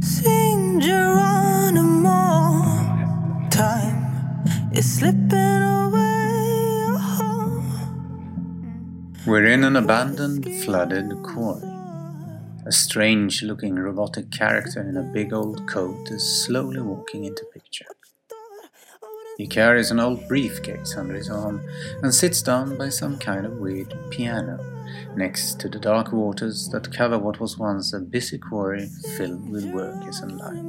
Sing. Time is slipping away. We're in an abandoned, flooded quarry. A strange looking robotic character in a big old coat is slowly walking into picture. He carries an old briefcase under his arm and sits down by some kind of weird piano next to the dark waters that cover what was once a busy quarry filled with workers and life.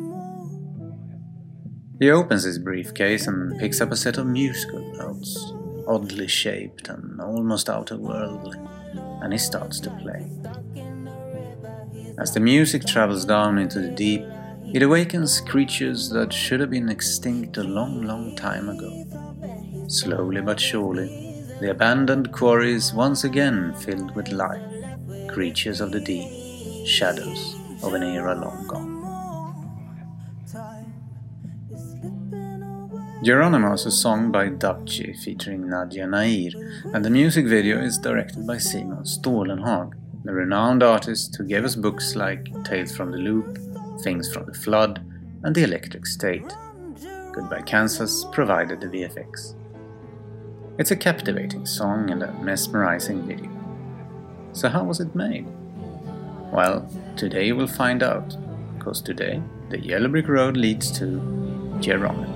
He opens his briefcase and picks up a set of musical notes, oddly shaped and almost outer-worldly, and he starts to play. As the music travels down into the deep, it awakens creatures that should have been extinct a long, long time ago. Slowly but surely, the abandoned quarry is once again filled with life, creatures of the deep, shadows of an era long gone. Geronimo is a song by Dubchi featuring Nadia Nair, and the music video is directed by Simon Stålenhag, the renowned artist who gave us books like Tales from the Loop, Things from the Flood, and The Electric State. Goodbye Kansas provided the VFX. It's a captivating song and a mesmerizing video. So, how was it made? Well, today we'll find out, because today the yellow brick road leads to Geronimo.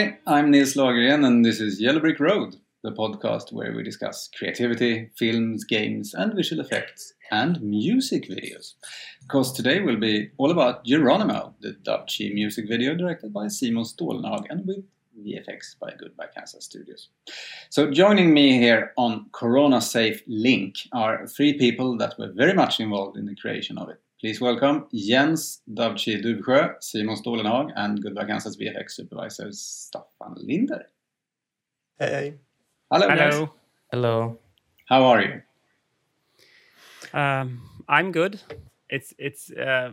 Hi. I'm Nils Lagergren, and this is Yellow Brick Road, the podcast where we discuss creativity, films, games, and visual effects, and music videos. Because today will be all about Geronimo, the Dubchi music video directed by Simon Stålenhag and with VFX by Goodbye Kansas Studios. So, joining me here on Corona Safe Link are three people that were very much involved in the creation of it. Please welcome Jens Dubchi Dubsjö, Simon Stålenhag, and Goodbye Kansas VFX supervisor Staffan Linder. Hey. Hello, guys. Hello. Hello. How are you? Um, I'm good. It's it's uh,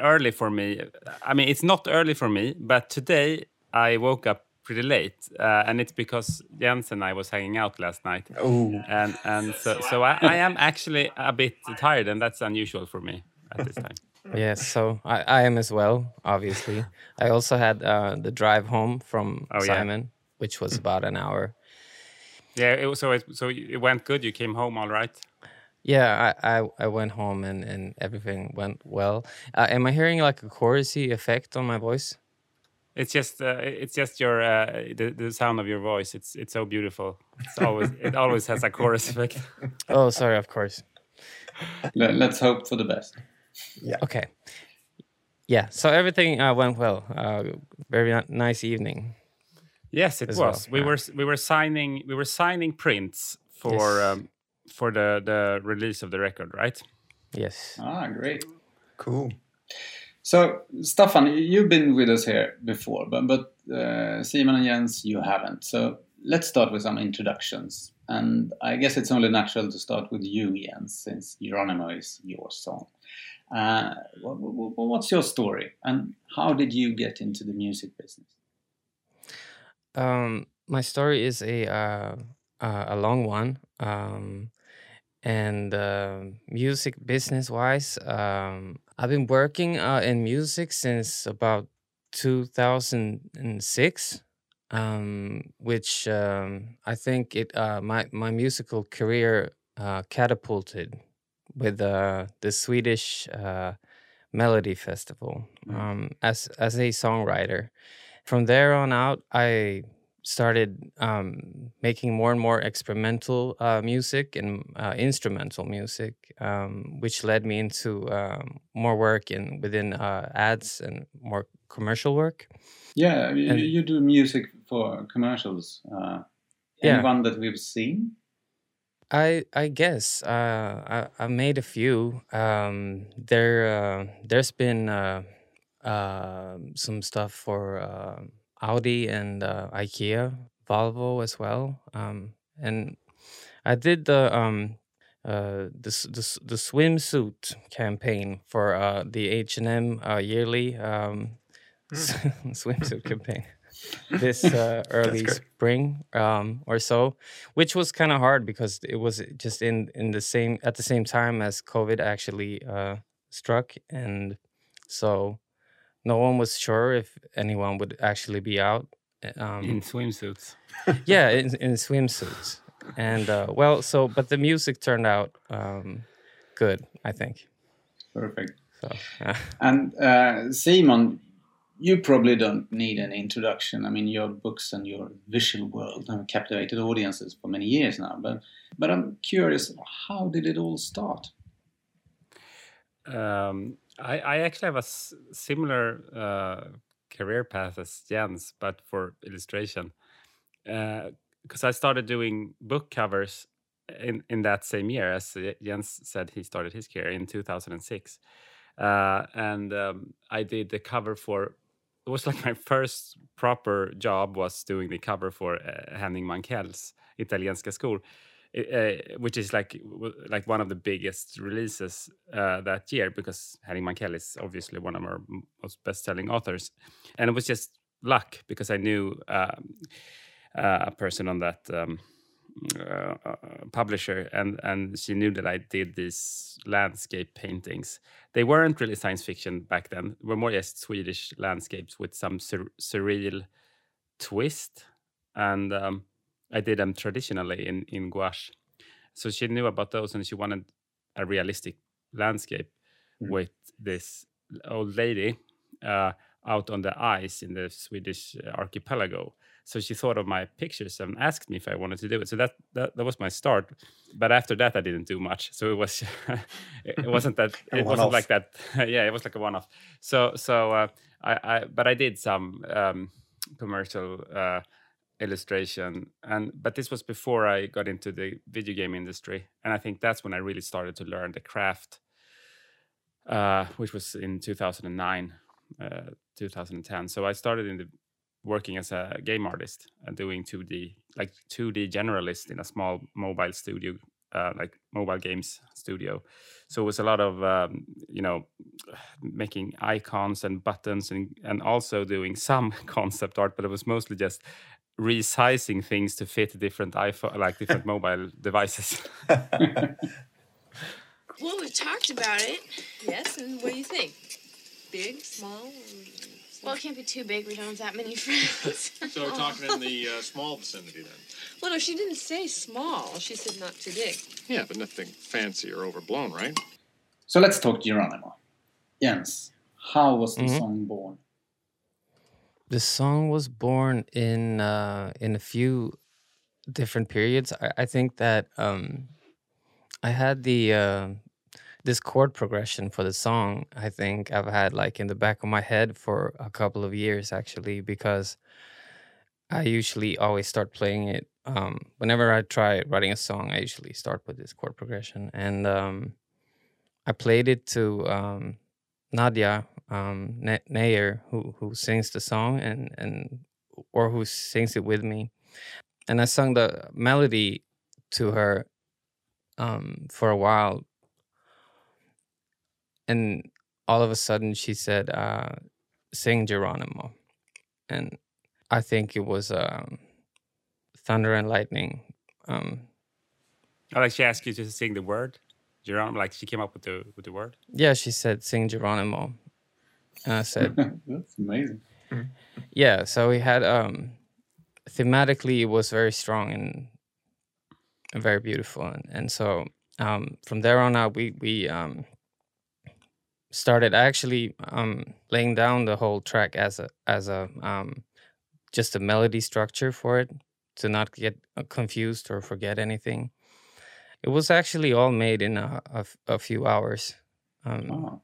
early for me. I mean, it's not early for me, but today I woke up pretty late, uh, and it's because Jens and I was hanging out last night, Oh, and and so so I, I am actually a bit tired, and that's unusual for me at this time. Yes, so I, I am as well, obviously. I also had uh, the drive home from Oh, yeah. Simon, which was about an hour. Yeah. It, was- so it, so it went good. You came home all right. Yeah, I, I, I went home and, and everything went well. Uh, am I hearing like a chorusy effect on my voice? It's just uh, it's just your uh, the, the sound of your voice. It's it's so beautiful. It's always it always has a chorus effect. Oh, sorry, of course. Le- Let's hope for the best. Okay. Yeah, so everything uh, went well. Uh, very nice evening. Yes, it as well, was. We yeah. were we were signing we were signing prints for Yes. um, for the the release of the record, right? Yes. Ah, great. cool. So, Staffan, you've been with us here before, but, but uh, Simon and Jens, you haven't. So, let's start with some introductions. And I guess it's only natural to start with you, Jens, since Geronimo is your song. Uh, wh- wh- wh- what's your story, and how did you get into the music business? Um, my story is a uh, uh, a long one, um, and uh, music business wise, um, I've been working uh, in music since about 2006, um, which um, I think it uh, my my musical career uh, catapulted with uh, the Swedish uh, Melody Festival um, as as a songwriter from there on out, I started um, making more and more experimental uh, music and uh, instrumental music, um, which led me into um, more work in within uh, ads and more commercial work. Yeah, you, And- you do music for commercials. Uh, Yeah. anyone that we've seen? I I guess uh, I I made a few. Um, there uh, there's been uh, uh, some stuff for uh, Audi and uh, IKEA, Volvo as well. Um, and I did the um, uh, the the, the swimsuit campaign for uh, the H and M uh, yearly um, swimsuit campaign this uh, early spring um, or so, which was kind of hard because it was just in in the same at the same time as COVID actually uh, struck, and so no one was sure if anyone would actually be out. uh, Um, in swimsuits. yeah, in, in swimsuits, and uh, well, so but the music turned out um, good, I think. Perfect. So yeah. And uh, Simon, you probably don't need an introduction. I mean, your books and your visual world have captivated audiences for many years now. But but I'm curious, how did it all start? Um, I, I actually have a similar uh, career path as Jens, but for illustration. Because I started doing book covers in, in that same year, as uh, Jens said, he started his career in 2006. Uh, and um, I did the cover for, it was like my first proper job was doing the cover for uh, Henning Mankells Italienska Skor uh, which is like like one of the biggest releases uh, that year because Henning Mankell is obviously one of our most best-selling authors, and it was just luck because I knew um, a person on that um, publisher, and and she knew that I did these landscape paintings. They weren't really science fiction back then; they were more just Swedish landscapes with some sur- surreal twist, and um, I did them traditionally in in gouache. So she knew about those, and she wanted a realistic landscape with this old lady uh, out on the ice in the Swedish uh, archipelago. So she thought of my pictures and asked me if I wanted to do it. So that that, that was my start. But after that, I didn't do much. So it was it wasn't that it wasn't like that. yeah, it was like a one-off. So so uh, I, I but I did some um, commercial. Uh, illustration and but this was before i got into the video game industry and i think that's when i really started to learn the craft uh, which was in 2009 uh, 2010 so i started in the working as a game artist and doing 2d like 2d generalist in a small mobile studio uh, like mobile games studio so it was a lot of um, you know making icons and buttons and and also doing some concept art but it was mostly just resizing things to fit different iphone like different mobile devices Well, we've talked about it. Yes, and what do you think? Big, small? Well, it can't be too big. We don't have that many friends. So we're talking in the uh, small vicinity then. Well, no, she didn't say small. She said not too big. Yeah, but nothing fancy or overblown, right? So let's talk Geronimo. Jens, how was the Mhm. song born? The song was born in uh, in a few different periods. I, I think that um, I had the uh, this chord progression for the song. I think I've had like in the back of my head for a couple of years actually, because I usually always start playing it um, whenever I try writing a song. I usually start with this chord progression, and um, I played it to um, Nadia um, Na- Nair, who who sings the song and and or who sings it with me, and I sung the melody to her um, for a while, and all of a sudden she said, uh, "Sing Geronimo," and I think it was um, thunder and lightning. Um, Oh, like she asked you to sing the word, Geronimo. Like she came up with the with the word. yeah, she said, "Sing Geronimo," and I said, That's amazing. yeah so we had um thematically it was very strong and, and very beautiful and, and so um from there on out we we um started actually um laying down the whole track as a as a um just a melody structure for it to not get uh, confused or forget anything. It was actually all made in a few hours um Oh,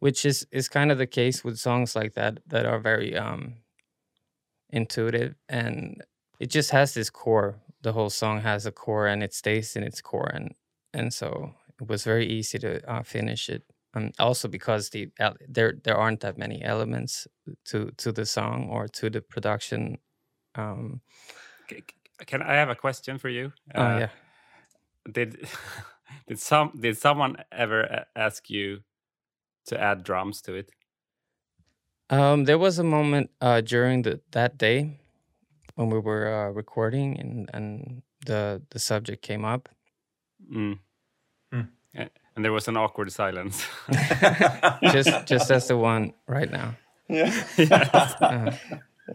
which is is kind of the case with songs like that that are very um intuitive and it just has this core. The whole song has a core and it stays in its core, and and so it was very easy to uh, finish it. And also because the there there aren't that many elements to to the song or to the production. Um, C- c- Can I have a question for you? oh yeah. Did did some did someone ever ask you to add drums to it? Um, there was a moment uh, during the that day when we were uh, recording and and the the subject came up. Mm. Hmm. A- And there was an awkward silence. just just as the one right now. Yeah. Uh, yeah,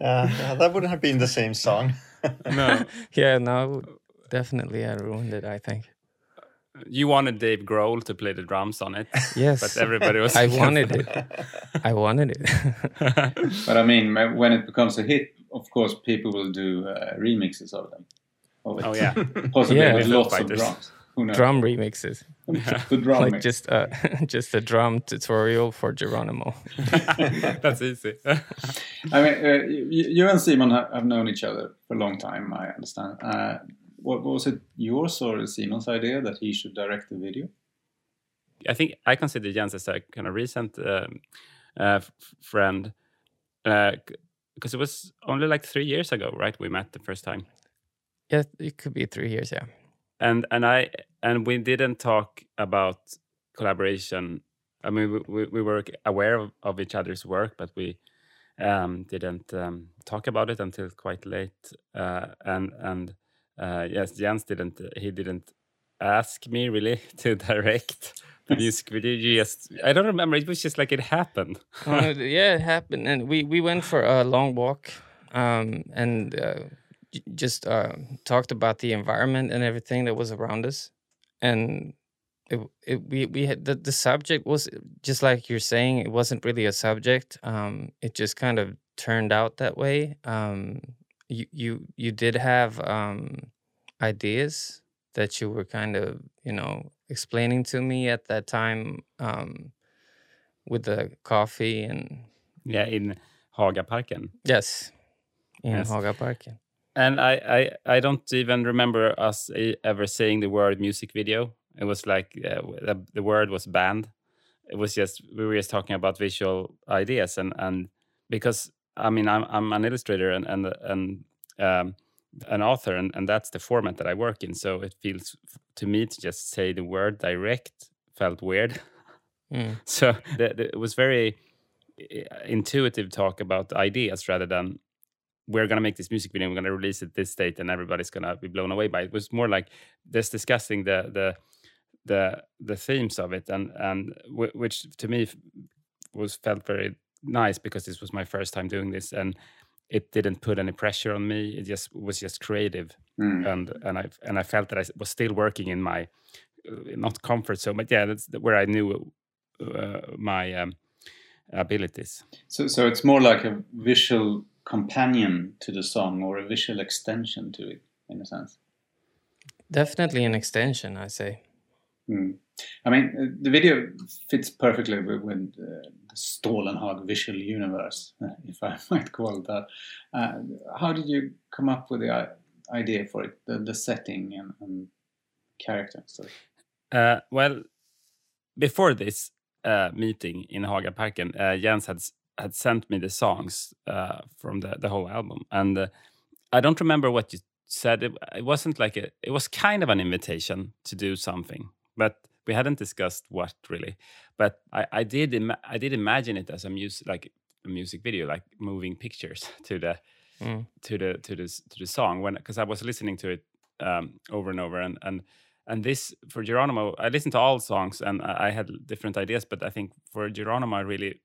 yeah, that wouldn't have been the same song. no, yeah, no, definitely I ruined it. I think. you wanted Dave Grohl to play the drums on it, Yes, but everybody was. I wanted it. I wanted it. But I mean, when it becomes a hit, of course, people will do uh, remixes of them. Of. Oh yeah, possibly Yeah. with lots of drums. Who knows? drum remixes, the drum like mix. just uh, just a drum tutorial for Geronimo. that's easy. I mean, uh, you, you and Simon have, have known each other for a long time. I understand. Uh, what was it yours or Simon's idea that he should direct the video? I think I consider Jens as a kind of recent um, uh, f- friend because it was only like three years ago, right? We met the first time, Yeah, it could be three years. Yeah. And and I and we didn't talk about collaboration. I mean, we, we, we were aware of, of each other's work, but we um, didn't um, talk about it until quite late. Uh, and and uh, yes, Jens didn't. He didn't ask me really to direct the music video. You just I don't remember. It was just like it happened. Uh, yeah, it happened, and we we went for a long walk, um, and uh, just uh, talked about the environment and everything that was around us, and it, it we we had the, the subject was just like you're saying. It wasn't really a subject. Um, it just kind of turned out that way. Um, you you you did have um, ideas that you were kind of you know explaining to me at that time. Um, with the coffee and Yeah, in Hagaparken. yes, in Yes. Hagaparken. And I, I, I don't even remember us ever saying the word music video. It was like uh, the, the word was banned. It was just we were just talking about visual ideas and and because I mean I'm I'm an illustrator and and and um, an author and and that's the format that I work in. So it feels to me to just say the word direct felt weird. Mm. so the, the, it was very intuitive talk about ideas rather than we're going to make this music video we're going to release it this date and everybody's going to be blown away by it. it was more like just discussing the the the the themes of it and and w- which to me was felt very nice because this was my first time doing this and it didn't put any pressure on me it just was just creative Mm. and and I and I felt that I was still working in my uh, not comfort zone, but yeah, that's where I knew uh, my um, abilities. So, so it's more like a visual companion to the song or a visual extension to it, in a sense. Definitely an extension, I say. Mm. I mean, uh, the video fits perfectly with, with uh, the Stålenhag visual universe, if I might call it that. Uh, how did you come up with the idea for it, the, the setting and, and character? and stuff? Uh, well, before this uh, meeting in Hagaparken, uh, Jens had s- had sent me the songs uh, from the the whole album, and uh, I don't remember what you said. It, it wasn't like a. It was kind of an invitation to do something, but we hadn't discussed what really. But I, I did ima- I did imagine it as a music like a music video, like moving pictures to the Mm. to the to this to the song when because I was listening to it um, over and over and and and this for Geronimo I listened to all songs and I, I had different ideas but I think for Geronimo I really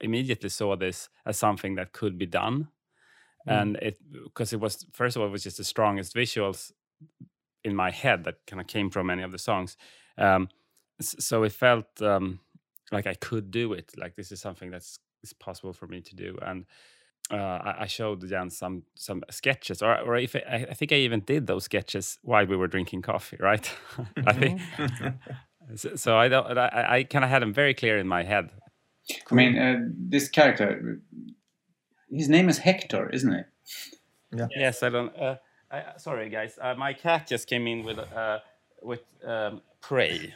immediately saw this as something that could be done and it because it was first of all it was just the strongest visuals in my head that kind of came from any of the songs um, so it felt um, like I could do it like this is something that's is possible for me to do and uh, I, I showed Jan some some sketches, or or if I, I think I even did those sketches while we were drinking coffee, right? I think so, so. I don't. I, I kind of had them very clear in my head. I mean, uh, this character, his name is Hector, isn't it? Yeah. Yes, I don't. Uh, I, sorry, guys. Uh, my cat just came in with uh, with um, prey.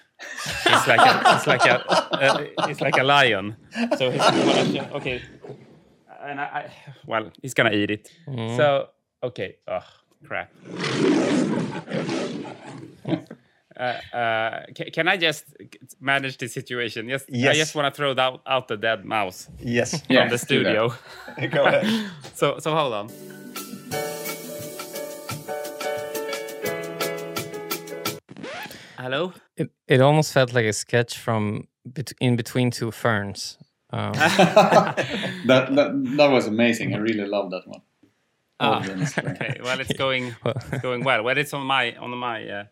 It's like a, it's like a, uh, it's like a lion. So he's gonna, okay, and I, I, well, he's gonna eat it. So okay, oh crap. Uh, uh, can I just manage the situation? Yes, yes. I just want to throw out, out the dead mouse Yes. Yeah, from the studio. Go ahead. So so hold on. Hello. It it almost felt like a sketch from bet- in between two ferns. Um, that, that that was amazing. I really loved that one. Ah, okay. Well, it's going it's going well. Well, it's on my on my. Uh,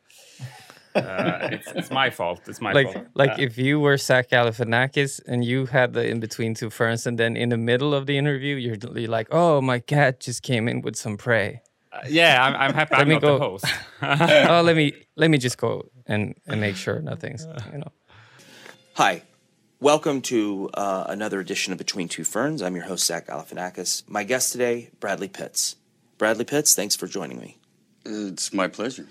uh, it's, it's my fault. It's my like fault. like Uh, if you were Zach Galifianakis and you had the in between two ferns, and then in the middle of the interview, you're, you're like, "Oh, my cat just came in with some prey." uh, yeah, I'm, I'm happy. Let I'm me not go. the host. oh, let me let me just go and and make sure nothing's you know. Hi. Welcome to uh, another edition of Between Two Ferns. I'm your host, Zach Galifianakis. My guest today, Bradley Pitts. Bradley Pitts, thanks for joining me. It's my pleasure.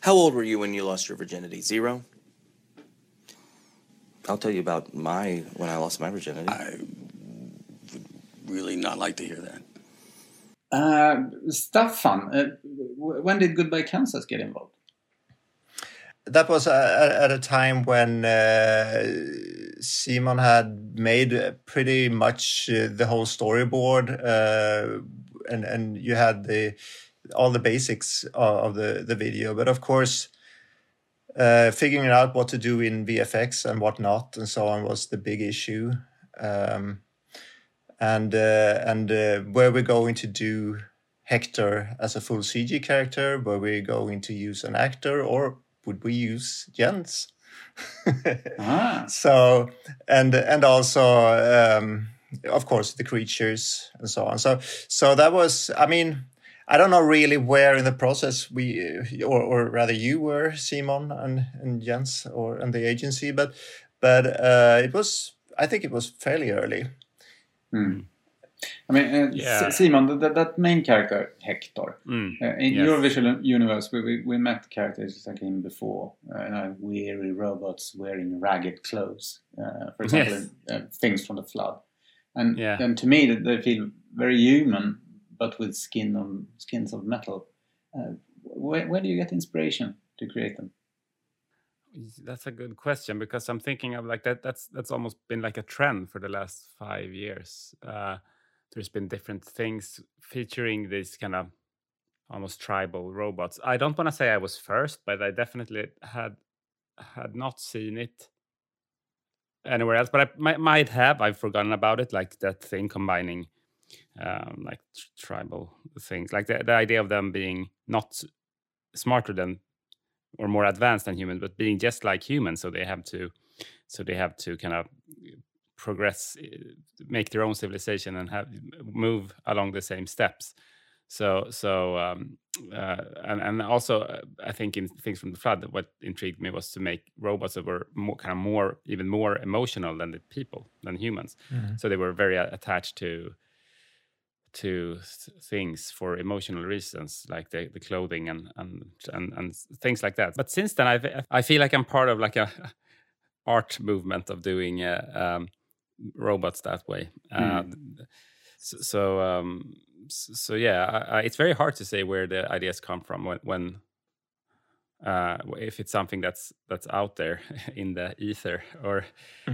How old were you when you lost your virginity? Zero? I'll tell you about my when I lost my virginity. I would really not like to hear that. Uh, Staffan, uh, when did Goodbye Kansas get involved? that was uh, at a time when uh, Simon had made uh, pretty much uh, the whole storyboard, uh, and and you had the all the basics of, of the the video. But of course, uh, figuring out what to do in VFX and what not and so on was the big issue. Um, and uh, and uh, were we going to do Hector as a full CG character? Were we're going to use an actor, or would we use Jens? Ah, so and and also um, of course the creatures and so on. So so that was I mean. I don't know really where in the process we, uh, or, or rather you were, Simon and, and Jens, or and the agency, but but uh, it was I think it was fairly early. hmm. I mean, uh, Yeah. Simon, that- that, that main character, Hector, Mm. uh, in Yes. your visual universe, we, we, we met characters like him before, uh, you know, weary robots wearing ragged clothes, uh, for example, Yes. uh, things from the flood. And, Yeah. and to me, that they feel very human, but with skin on skins of metal. Uh, where, where do you get inspiration to create them? That's a good question because I'm thinking of like that. That's that's almost been like a trend for the last five years. Uh, there's been different things featuring these kind of almost tribal robots. I don't want to say I was first, but I definitely had had not seen it anywhere else. But I might, might have. I've forgotten about it. Like that thing combining um, like tr- tribal things, like the the idea of them being not smarter than or more advanced than humans, but being just like humans. So they have to, so they have to kind of progress, eh, make their own civilization, and have move along the same steps. So, so, um, uh, and and also, uh, I think in things from the flood, what intrigued me was to make robots that were more kind of more, even more emotional than the people, than humans. So they were very a- attached to to th- things for emotional reasons like the, the clothing and, and and and things like that. But since then i i feel like i'm part of like a art movement of doing uh, um, robots that way. Uh, so, so um so yeah I, I, it's very hard to say where the ideas come from when when uh, if it's something that's that's out there in the ether, or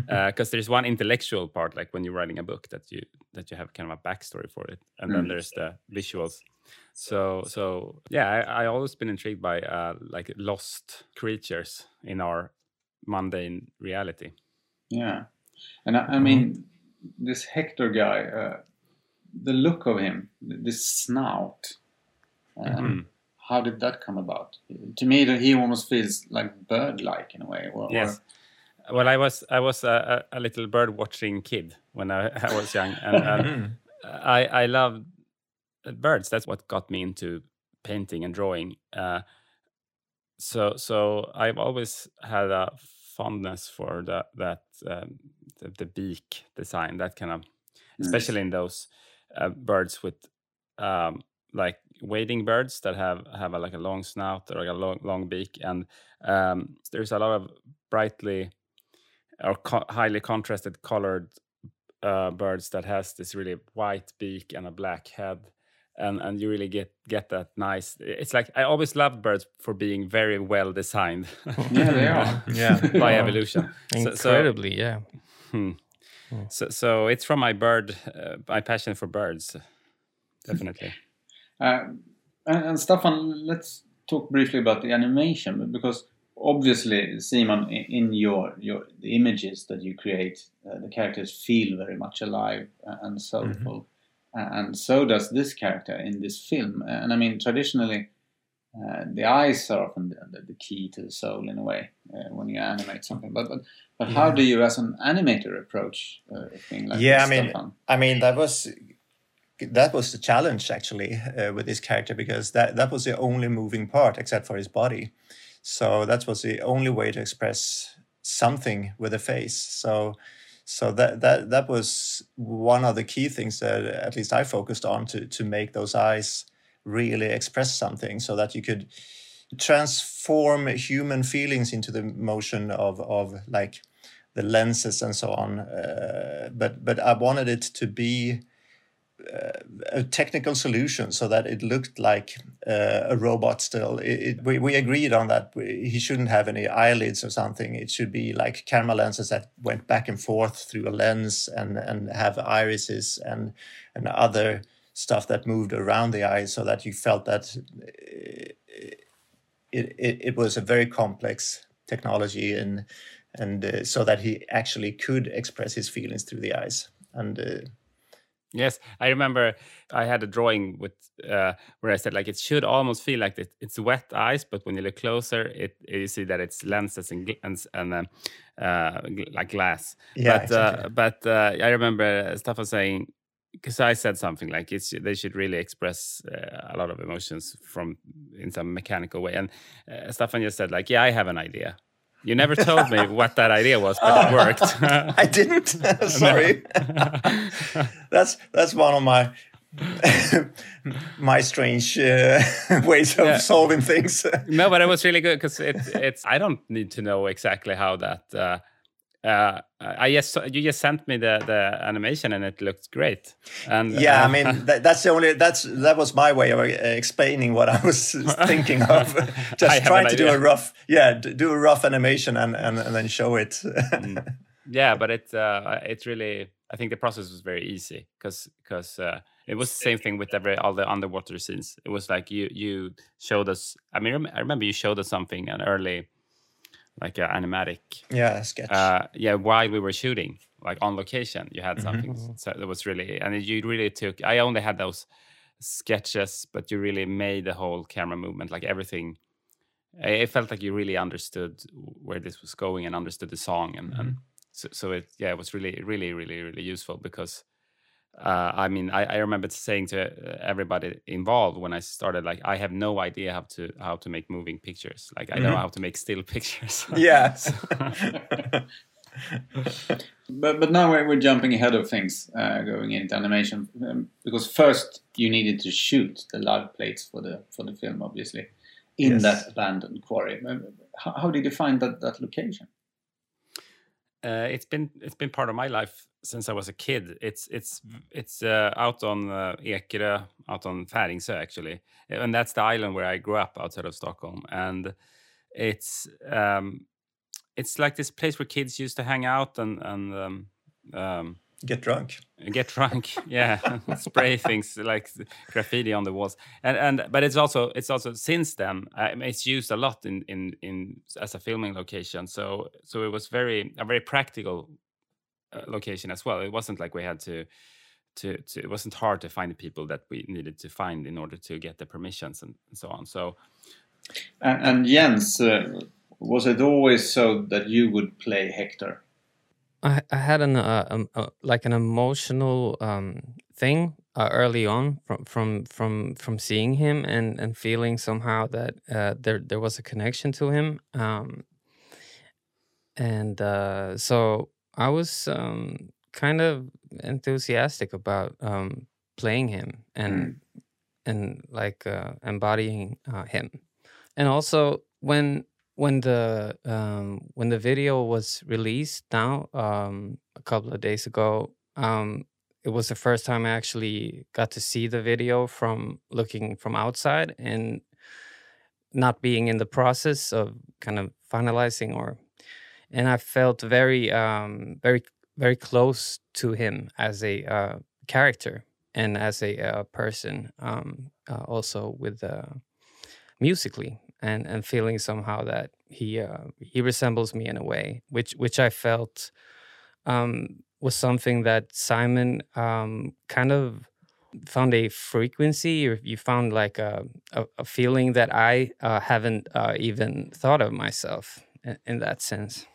because there's one intellectual part, like when you're writing a book, that you that you have kind of a backstory for it, and then Mm. there's the visuals. So so yeah, I, I always been intrigued by uh, like lost creatures in our mundane reality. Yeah, and I, I mean, this Hector guy, uh, the look of him, th- this snout. Um, Mhm. How did that come about? To me, he almost feels like bird-like in a way. Or, Yes. Well, I was I was a, a, a little bird watching kid when I, I was young, and, and I I loved birds. That's what got me into painting and drawing. Uh, so so I've always had a fondness for the, that um, the, the beak design, that kind of, especially in those uh, birds with um, like wading birds that have have a, like a long snout or like a long long beak, and um, there's a lot of brightly or co- highly contrasted colored uh, birds that has this really white beak and a black head. And, and you really get get that nice. It's like I always loved birds for being very well designed. Yeah, they are. Yeah. by Yeah. evolution. So- so- Incredibly, yeah. Hmm. So, so it's from my bird, uh, my passion for birds, definitely. Uh, and, and Staffan, let's talk briefly about the animation because obviously, Simon, in your your the images that you create, uh, the characters feel very much alive uh, and soulful, Uh, and so does this character in this film. Uh, And I mean, traditionally, uh, the eyes are often the, the, key to the soul in a way uh, when you animate something. But but, but how do you, as an animator, approach a thing like yeah, this, I mean, Staffan? I mean that was that was the challenge actually uh, with this character because that that was the only moving part except for his body. So that was the only way to express something with a face. So so that that that was one of the key things that at least I focused on to to make those eyes really express something so that you could transform human feelings into the motion of of like the lenses and so on uh, but but I wanted it to be a technical solution so that it looked like uh, a robot still. It, it, we, we agreed on that. We, he shouldn't have any eyelids or something. It should be like camera lenses that went back and forth through a lens and, and have irises and, and other stuff that moved around the eyes so that you felt that uh, it, it, it was a very complex technology and, and uh, so that he actually could express his feelings through the eyes. And uh, Yes, I remember I had a drawing with uh, where I said like it should almost feel like it, it's wet eyes, but when you look closer, it you see that it's lenses and and, and um, uh, gl- like glass. Yeah, but exactly. uh, but uh, I remember Staffan saying because I said something like it's they should really express uh, a lot of emotions from in some mechanical way, and uh, Staffan just said like yeah I have an idea. You never told me what that idea was, but it worked. I didn't. Sorry. that's that's one of my my strange uh, ways of Yeah. solving things. no, but it was really good because it, it's. I don't need to know exactly how that. Uh, uh, I just you just sent me the the animation and it looked great. And yeah, uh, I mean that, that's the only that's that was my way of uh, explaining what I was thinking of. Just trying to do a rough yeah d- do a rough animation and and, and then show it. yeah, but it uh, it really. I think the process was very easy because because uh, it was the same thing with every all the underwater scenes. It was like you you showed us. I mean, I remember you showed us something an early, like an animatic. Yeah, sketch. Uh, yeah, while we were shooting, like on location, you had Mhm. something. So it was really, and you really took. I only had those sketches, but you really made the whole camera movement, like everything. It felt like you really understood where this was going and understood the song, and, and so, so it yeah, it was really, really, really, really useful because. Uh, I mean, I, I remember saying to uh, everybody involved when I started, like, I have no idea how to how to make moving pictures. Like, I know Mhm. how to make still pictures. Yeah. But but now we're, we're jumping ahead of things, uh, going into animation um, because first you needed to shoot the live plates for the for the film, obviously, in Yes. that abandoned quarry. Um, How, how did you find that that location? uh, it's been it's been part of my life since I was a kid. It's it's it's uh, out on uh, Ekerö, out on Färingsö actually, and that's the island where I grew up outside of Stockholm. And it's um, it's like this place where kids used to hang out and and um, um, Get drunk. get drunk yeah spray things like graffiti on the walls and and but it's also it's also since then I mean, it's used a lot in in in as a filming location so so it was very a very practical location as well. It wasn't like we had to to, to it wasn't hard to find the people that we needed to find in order to get the permissions and, and so on. So And, and Jens, uh, was it always so that you would play Hector? I, I had an uh, um, uh, like an emotional um, thing uh, early on from from from from seeing him and and feeling somehow that uh, there there was a connection to him. Um, and uh, so I was um, kind of enthusiastic about um, playing him and and like uh, embodying uh, him. And also when when the um, when the video was released now um, a couple of days ago, um, it was the first time I actually got to see the video from looking from outside and not being in the process of kind of finalizing or and I felt very um, very very close to him as a uh, character and as a uh, person um, uh, also with uh, musically and and feeling somehow that he uh, he resembles me in a way which which I felt um, was something that Simon um, kind of found a frequency or you found like a, a, a feeling that I uh, haven't even thought of myself in, in that sense.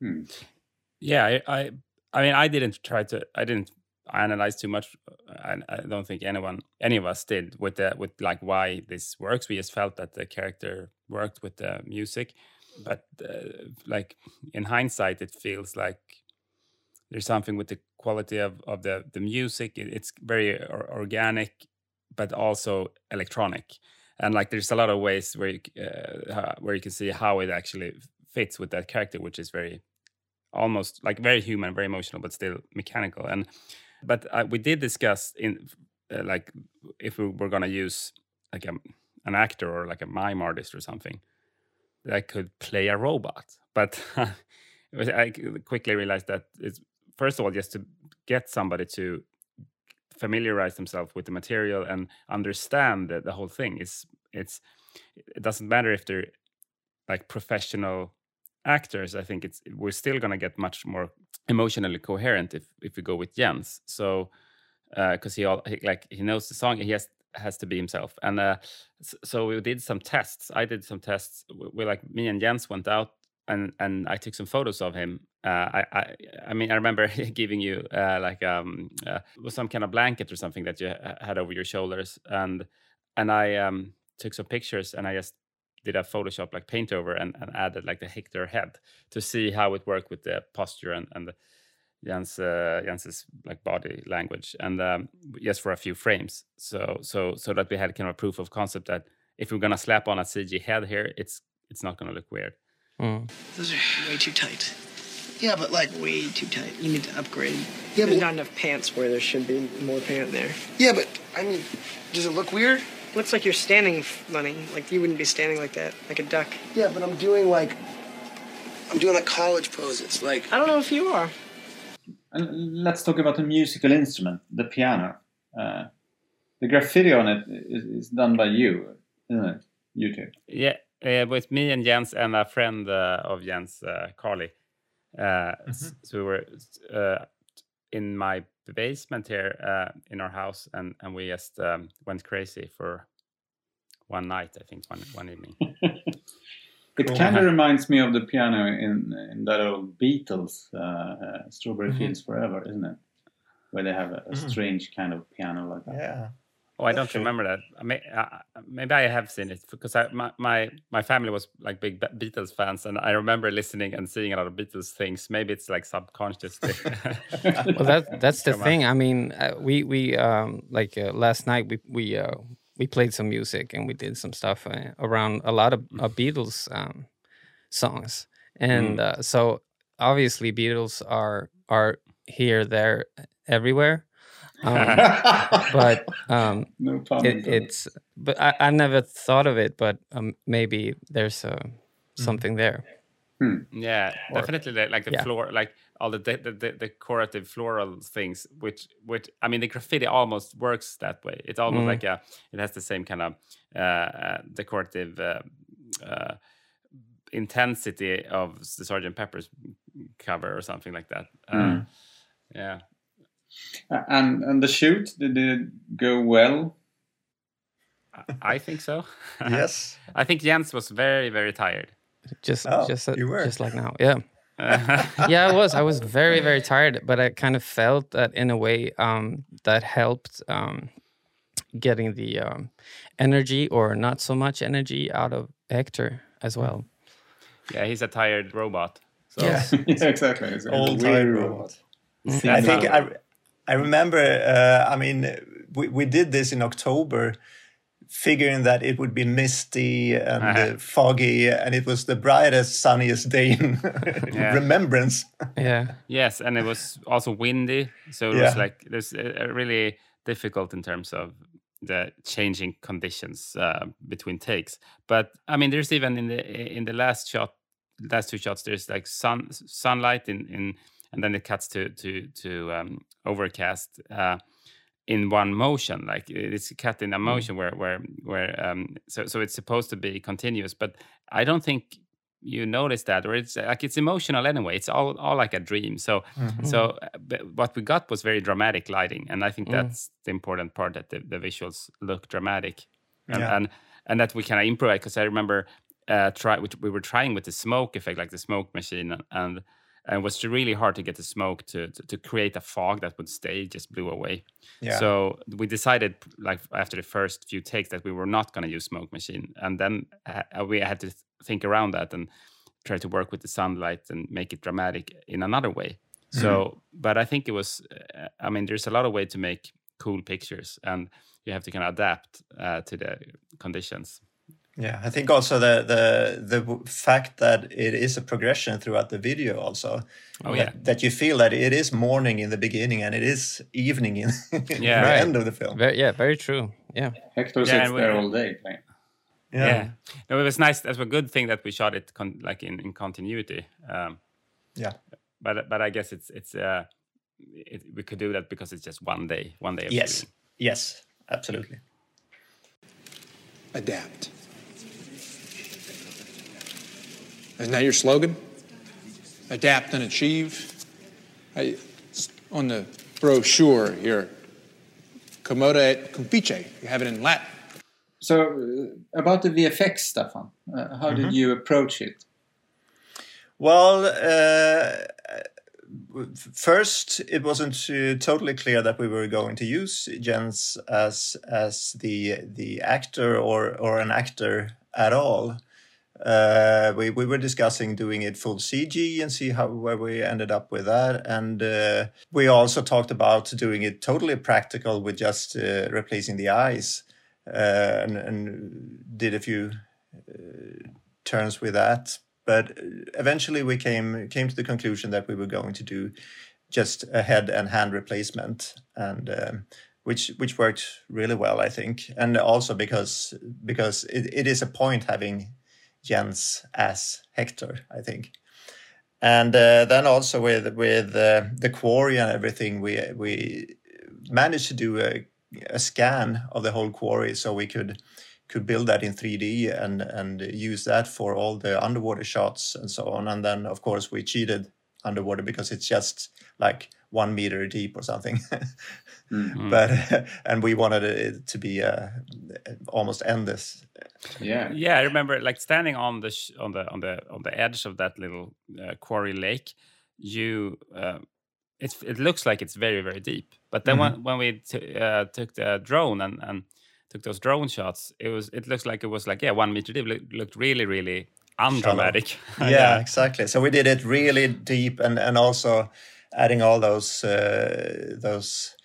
Hmm. Yeah, I, I, I mean, I didn't try to, I didn't analyze too much. I, I don't think anyone, any of us did with the, with like why this works. We just felt that the character worked with the music, but uh, like in hindsight, it feels like there's something with the quality of, of the the music. It, it's very or, organic, but also electronic. And like, there's a lot of ways where you, uh, where you can see how it actually fits with that character, which is very almost like very human, very emotional, but still mechanical. And but uh, we did discuss in uh, like if we were gonna use like a, an actor or like a mime artist or something that could play a robot, but I quickly realized that it's first of all just to get somebody to familiarize themselves with the material and understand the, the whole thing. It's it's it doesn't matter if they're like professional actors, I think it's we're still going to get much more emotionally coherent if if we go with Jens. So because uh, he all he, like he knows the song, he has has to be himself. And uh, so we did some tests. I did some tests. We, we like me and Jens went out and and I took some photos of him. Uh, I, I I mean I remember giving you uh, like um uh, some kind of blanket or something that you had over your shoulders, and and I um took some pictures and I just did a Photoshop like paint over and, and added like the Hector head to see how it worked with the posture and and the Jens uh, Jens's like body language and um, just for a few frames. So so so that we had kind of a proof of concept that if we're gonna slap on a CG head here, it's it's not gonna look weird. Mm. Those are way too tight. Yeah, but like way too tight. You need to upgrade. Yeah, There's not enough pants where there should be more pant there. Yeah, but I mean, does it look weird? Looks like you're standing, Lenny. Like you wouldn't be standing like that, like a duck. Yeah, but I'm doing like I'm doing like college poses. Like I don't know if you are. And let's talk about the musical instrument, the piano. Uh, the graffiti on it is, is, done by you, isn't it? You two. Yeah, uh, with me and Jens and a friend uh, of Jens, uh, Carly. Mm -hmm. So we were uh, in my basement here uh, in our house, and and we just um, went crazy for one night. I think one one evening. it cool. kind of reminds me of the piano in in that old Beatles uh, "Strawberry mm -hmm. Fields Forever," isn't it? Where they have a, a mm -hmm. strange kind of piano like that. Yeah. Oh, I don't true. remember that. I may, uh, maybe I have seen it because I, my, my my family was like big Beatles fans, and I remember listening and seeing a lot of Beatles things. Maybe it's like subconsciously. well, that that's the thing. I mean, uh, we we um, like uh, last night we we uh, we played some music and we did some stuff uh, around a lot of Beatles um, songs, and mm. so obviously Beatles are are here, there, everywhere um, but um, no it, it's but I, I never thought of it, but um, maybe there's uh, something mm. there. Hmm. Yeah, or, definitely like the yeah. floor, like all the, the the, the decorative floral things, which which I mean the graffiti almost works that way. It's almost mm. like a it has the same kind of uh, uh, decorative. Uh, uh, intensity of the Sergeant Pepper's cover or something like that. Mm. yeah, and and the shoot did it go well? I think so. yes. I think Jens was very very tired. Just oh, just uh, just like now. Yeah. yeah, I was. I was very, very tired, but I kind of felt that in a way um, that helped um, getting the um, energy or not so much energy out of Hector as well. Yeah, he's a tired robot. So. Yeah. yeah, exactly. It's Old tired robot. robot. I think I, I remember, uh, I mean, we, we did this in October figuring that it would be misty and Uh-huh. uh, foggy, and it was the brightest, sunniest day in Yeah. remembrance. Yeah. Yes, and it was also windy, so it was like there's uh, really difficult in terms of the changing conditions uh, between takes. But I mean, there's even in the in the last shot, last two shots, there's like sun sunlight in in, and then it cuts to to to um, overcast. Uh, in one motion like it's cut in a motion where where where um so so it's supposed to be continuous but i don't think you notice that or it's like it's emotional anyway it's all all like a dream so Mhm. so uh, but what we got was very dramatic lighting and i think Mm. that's the important part that the, the visuals look dramatic and Yeah. and, and that we kind of improvise because i remember uh try we, we were trying with the smoke effect like the smoke machine and and, and it was really hard to get the smoke to, to to create a fog that would stay just blew away Yeah. so we decided, like after the first few takes, that we were not going to use smoke machine, and then uh, we had to th- think around that and try to work with the sunlight and make it dramatic in another way. So, but I think it was, uh, I mean, there's a lot of way to make cool pictures, and you have to kind of adapt uh, to the conditions. Yeah, I think also the the the fact that it is a progression throughout the video also. Oh, that, yeah. that you feel that it is morning in the beginning and it is evening in, in Yeah. the Right. end of the film. Very, yeah, very true. Yeah. Hector Yeah, sits there all day playing. Yeah, no, it was nice. That's a good thing that we shot it con- like in in continuity. Um, Yeah. but but I guess it's it's uh, it, we could do that because it's just one day, one day. Of Yes. shooting. Yes, absolutely. Adapt. Isn't that your slogan? Adapt and achieve. I, on the brochure here. Comoda et compice. You have it in Latin. So, uh, about the VFX, Staffan, uh, how did you approach it? Well, uh, first it wasn't uh, totally clear that we were going to use Jens as as the the actor or or an actor at all. Uh, we we were discussing doing it full CG and see how where we ended up with that, and uh, we also talked about doing it totally practical with just uh, replacing the eyes, uh, and, and did a few uh, turns with that. But eventually, we came came to the conclusion that we were going to do just a head and hand replacement, and um, which which worked really well, I think, and also because because it, it is a point having Jens as Hector, I think. And uh, then also with with uh, the quarry and everything, we we managed to do a, a scan of the whole quarry, so we could could build that in 3D and and use that for all the underwater shots and so on. And then of course we cheated underwater because it's just like one meter deep or something. But and we wanted it to be uh, almost endless. Yeah. Yeah, I remember like standing on the sh- on the on the on the edge of that little uh, quarry lake. You, uh, it's it looks like it's very very deep. But then when when we t- uh, took the drone and and took those drone shots, it was it looks like it was like yeah one meter deep. It looked really really undramatic. yeah, exactly. So we did it really deep, and and also adding all those uh, those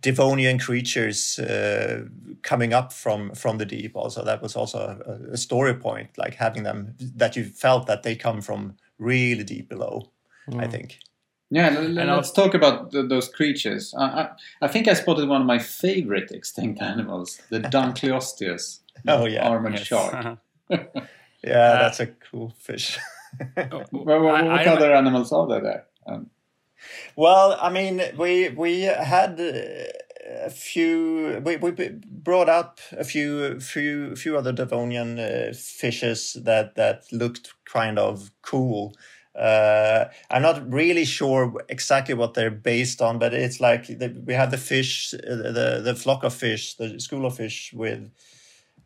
Devonian creatures uh, coming up from from the deep. Also, that was also a, a story point, like having them that you felt that they come from really deep below. I think. Yeah, l- l- let's talk about th- those creatures. I, I, I think I spotted one of my favorite extinct animals, the Dunkleosteus, Oh, yeah. armored Yes. shark. Yeah, Uh, that's a cool fish. Well, well, what I other animals are there there? Um, Well, I mean, we we had a few. We we brought up a few few few other Devonian uh, fishes that that looked kind of cool. Uh, I'm not really sure exactly what they're based on, but it's like the, we have the fish, uh, the the flock of fish, the school of fish with.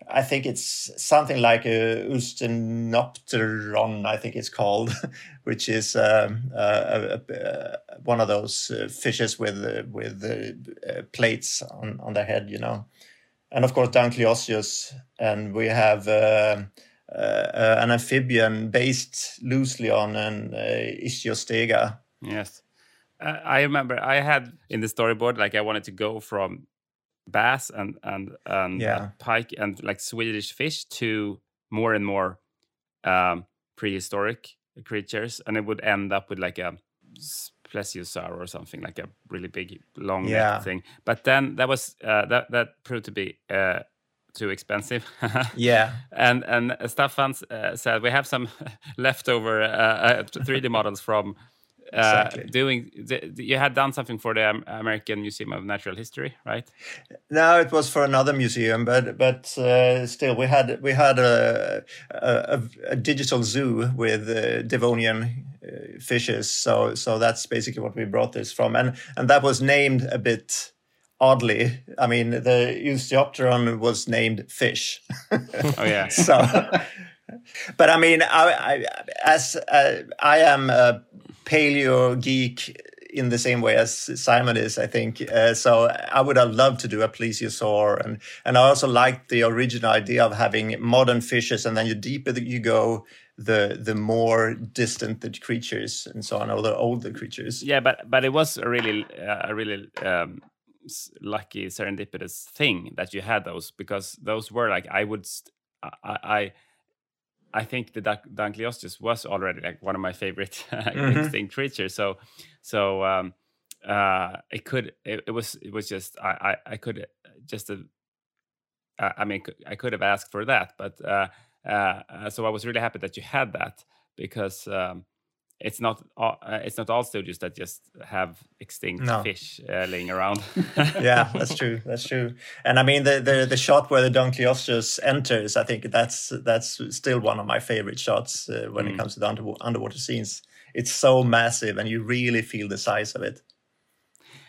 I think it's something like a Eusthenopteron, I think it's called, which is um, uh, uh, uh, one of those uh, fishes with uh, with uh, uh, plates on, on their head, you know. And of course, Dunkleosteus, and we have uh, uh, uh, an amphibian based loosely on an uh, Ichthyostega. Yes. Uh, I remember I had in the storyboard like I wanted to go from bass and and and uh, Yeah. pike and like Swedish fish to more and more um, prehistoric creatures, and it would end up with like a plesiosaur or something like a really big long neck Yeah. thing. But then that was uh, that that proved to be uh, too expensive. Yeah. and and Staffan uh, said we have some leftover uh, uh, 3D models from. Uh, Exactly. Doing, the, you had done something for the American Museum of Natural History, right? No, it was for another museum, but but uh, still, we had we had a a, a, digital zoo with uh, Devonian uh, fishes. So so that's basically what we brought this from, and and that was named a bit oddly. I mean, the Eusthenopteron was named fish. Oh yeah. so, but I mean, I, I as uh, I am a paleo geek in the same way as Simon is, I think. Uh, so I would have loved to do a plesiosaur, and and I also liked the original idea of having modern fishes, and then the deeper that you go, the the more distant the creatures and so on, or the older creatures. Yeah, but but it was a really uh, a really um, lucky serendipitous thing that you had those because those were like I would I I, I think the Dun- Dunkleosteus was already like one of my favorite Mhm. extinct creatures. So so um, uh, it could it, it was it was just I I, I could just uh, I mean I could have asked for that, but uh, uh, uh, so I was really happy that you had that because. Um, it's not all, uh, it's not all studios that just have extinct No. fish uh, laying around. yeah, that's true. That's true. And I mean the the, the shot where the Dunkleosteus enters, I think that's that's still one of my favorite shots uh, when it Mm. comes to the underwater, underwater scenes. It's so massive, and you really feel the size of it.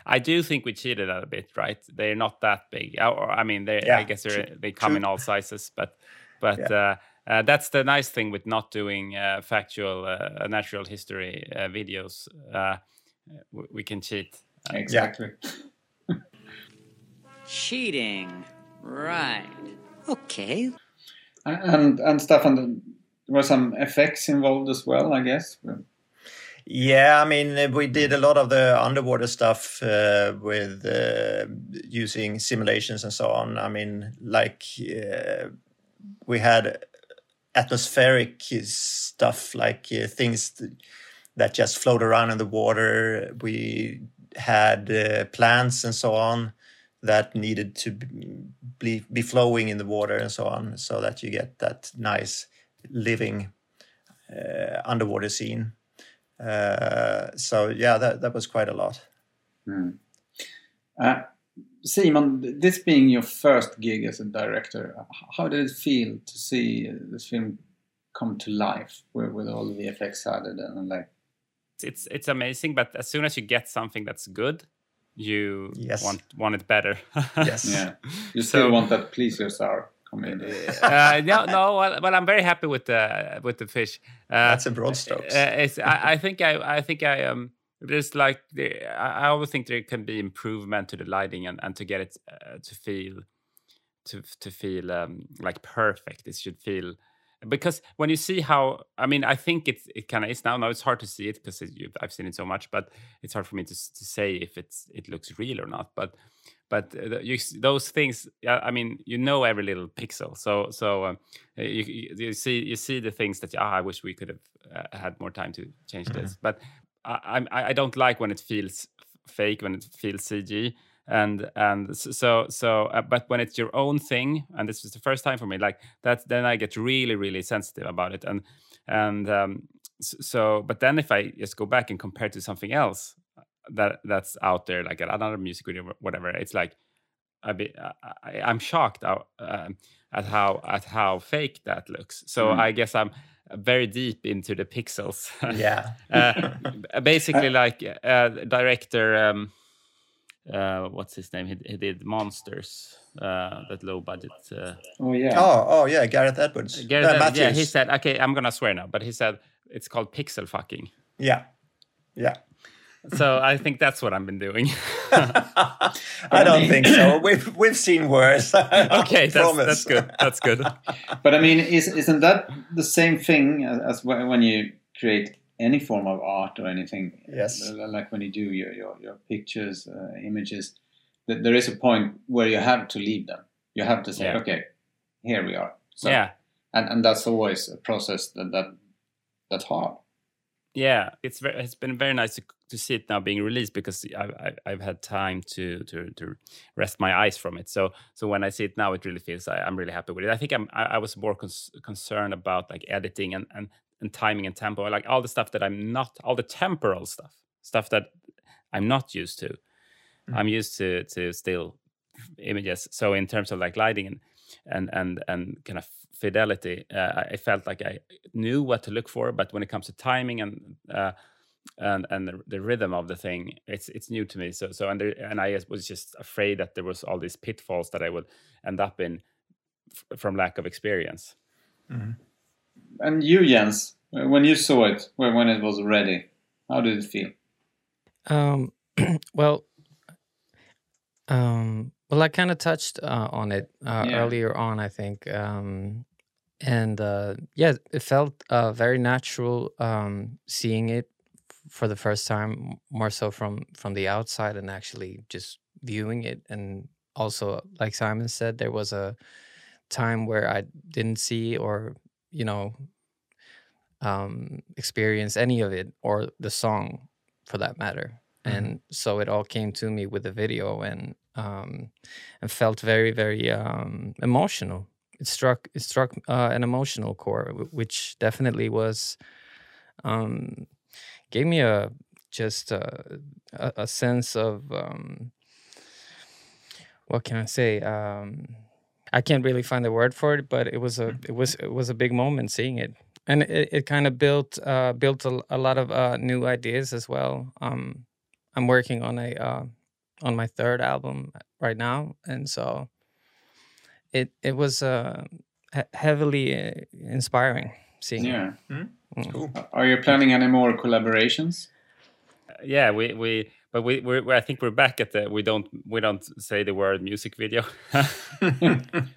I do think we cheated a bit, right? They're not that big. Or, I mean, they yeah, I guess they true, they come true. in all sizes, but but uh, uh, that's the nice thing with not doing uh, factual uh, natural history uh, videos. Uh, w- we can cheat. Uh, Exactly. Cheating. Right. Okay. And and Staffan, there were some effects involved as well, I guess. Yeah, I mean, uh, we did a lot of the underwater stuff uh, with uh, using simulations and so on. I mean, like uh, we had atmospheric stuff, like uh, things th- that just float around in the water. We had uh, plants and so on that needed to be, be flowing in the water and so on, so that you get that nice living uh, underwater scene. Uh, so yeah, that that was quite a lot. Hmm. Uh, Simon, this being your first gig as a director, how did it feel to see this film come to life with, with all the VFX added and like? it's it's amazing, but as soon as you get something that's good, you Yes. want want it better. Yes. Yeah, you still want that plesiosaur come in. uh, no, no. Well, well, I'm very happy with the with the fish. Uh, That's a broad strokes. Uh, I, I think I, I think I um. There's like the, I always think there can be improvement to the lighting and, and to get it uh, to feel to to feel um, like perfect. It should feel because when you see how I mean I think it it kind of is now. Now it's hard to see it because I've seen it so much, but it's hard for me to to say if it's it looks real or not. But but uh, you, those things i mean you know every little pixel so so um, you, you see you see the things that ah, i wish we could have uh, had more time to change this but I, I i don't like when it feels fake when it feels cg and and so so uh, but when it's your own thing and this is the first time for me like that then i get really really sensitive about it and and um so but then if i just go back and compare to something else that that's out there like another music video or whatever it's like I be, I, I'm shocked out, um, at how at how fake that looks. So Mm. I guess I'm very deep into the pixels. Yeah. uh, basically, like uh, director, um, uh, what's his name? He, he did Monsters, uh, that low budget. Uh, Oh yeah. Oh, oh yeah, Gareth Edwards. Gareth Uh, Evans, yeah, he said, okay, I'm gonna swear now, but he said it's called pixel fucking. Yeah, yeah. So I think that's what I've been doing. I don't think so. We've we've seen worse. okay, that's, that's good. That's good. But I mean, is, isn't that the same thing as, as when when you create any form of art or anything? Yes. Like when you do your your, your pictures, uh, images. th- there is a point where you have to leave them. You have to say, Yeah. okay, here we are. So, Yeah. and and that's always a process that, that that's hard. yeah it's very it's been very nice to, to see it now being released because I've, I've, I've had time to, to to rest my eyes from it. So so when i see it now it really feels I, i'm really happy with it. I think i'm i, I was more cons- concerned about like editing and, and and timing and tempo like all the stuff that i'm not all the temporal stuff stuff that i'm not used to. I'm used to to still images. So in terms of like lighting and and and and kind of fidelity uh, I- i felt like i knew what to look for but when it comes to timing and uh and and the, the rhythm of the thing it's it's new to me so so and there, and i was just afraid that there was all these pitfalls that i would end up in f- from lack of experience And you, Jens, when you saw it, when when it was ready, how did it feel? Um, well, um, well, I kind of touched uh, on it uh, Yeah. earlier on, I think, um, and uh, yeah, it felt uh, very natural um, seeing it f- for the first time, more so from from the outside and actually just viewing it. And also, like Simon said, there was a time where I didn't see or you know um, experience any of it or the song for that matter. And so it all came to me with the video and um, and felt very very um, emotional. It struck it struck uh, an emotional core, which definitely was um, gave me a just a, a, a sense of um, what can I say? Um, I can't really find the word for it, but it was a it was it was a big moment seeing it, and it, it kind of built uh, built a, a lot of uh, new ideas as well. Um, I'm working on a uh, on my third album right now, and so it it was uh, he- heavily uh, inspiring seeing. Yeah. It. Mm. Are you planning any more collaborations? yeah we we but we we're, I think we're back at the we don't we don't say the word music video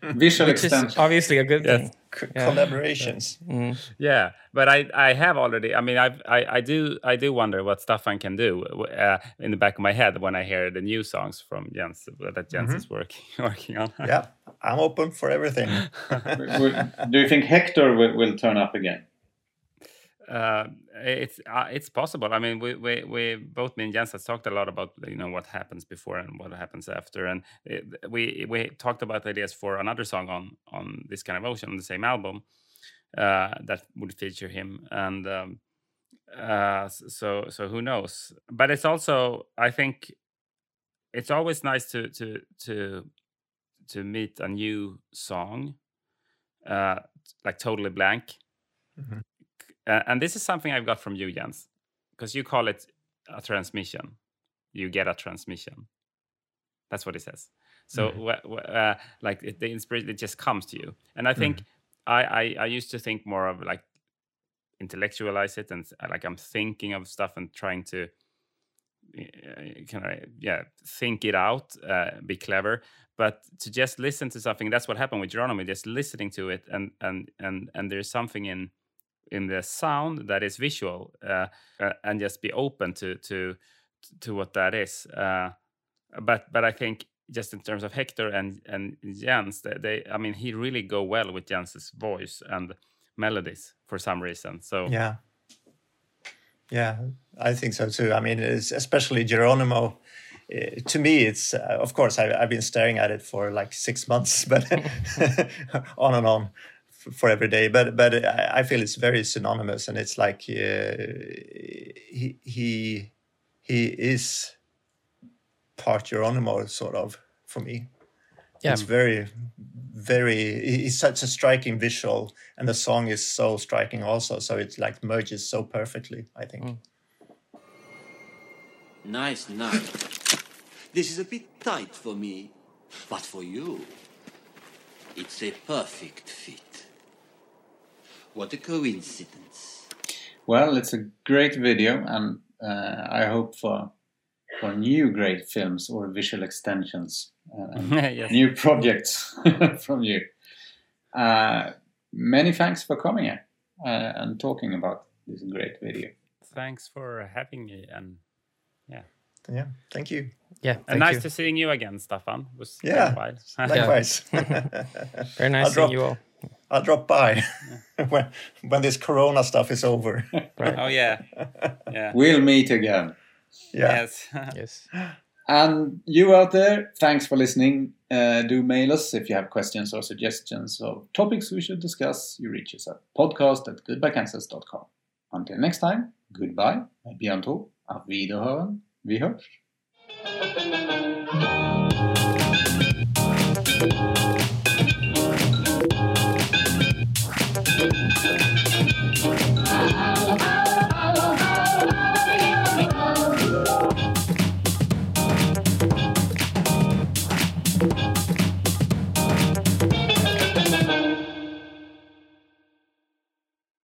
Visual Which is extension. obviously a good Yes. thing. C- Yeah. Collaborations. Mm. yeah but i i have already i mean I've, i i do i do wonder what Staffan can do uh, in the back of my head when i hear the new songs from jens uh, that jens Mhm. is working working on Yeah, I'm open for everything. W- w- Do you think Hector will, will turn up again? Uh, it's uh, it's possible. I mean, we, we we both me and Jens has talked a lot about you know what happens before and what happens after, and it, we we talked about ideas for another song on on this kind of ocean on the same album uh, that would feature him, and um, uh, so so who knows? But it's also I think it's always nice to to to to meet a new song, uh, like totally blank. Mhm. Uh, and this is something I've got from you, Jens, because you call it a transmission. You get a transmission. That's what it says. So, wh- uh, like it, the inspiration, it just comes to you. And I think I, I I used to think more of like intellectualize it and like I'm thinking of stuff and trying to kind of yeah think it out, uh, be clever. But to just listen to something, that's what happened with Geronimo. Just listening to it, and and and and there's something in in the sound that is visual, uh, uh, and just be open to to to what that is. Uh, but but I think just in terms of Hector and and Jens, they, they I mean he really go well with Jens's voice and melodies for some reason. So Yeah. Yeah, I think so too. I mean, it's especially Geronimo. Uh, to me, it's uh, of course I, I've been staring at it for like six months, but on and on for every day. But but I, I feel it's very synonymous, and it's like uh, he he he is part Geronimo, sort of for me. Yeah. It's very, very. he- He's such a striking visual, and the song is so striking also. So it like merges so perfectly. I think. Nice knife. This is a bit tight for me, but for you, it's a perfect fit. What a coincidence. Well, it's a great video, and uh, I hope for for new great films or visual extensions uh, Yes. new projects from you. Uh, many thanks for coming here uh, and talking about this great video. thanks for having me and yeah. Yeah, thank you. Yeah, and nice to seeing you again, Staffan. It was Yeah, a likewise. Very nice I'll seeing drop- you all. I'll drop by when when this Corona stuff is over. Oh yeah, yeah. We'll meet again. Yeah. Yes. yes. And you out there, thanks for listening. Uh, do mail us if you have questions or suggestions or topics we should discuss. You reach us at podcast at goodbyekansas.com. Until next time, goodbye, med bientôt, auf Wiederhören, vi hörs.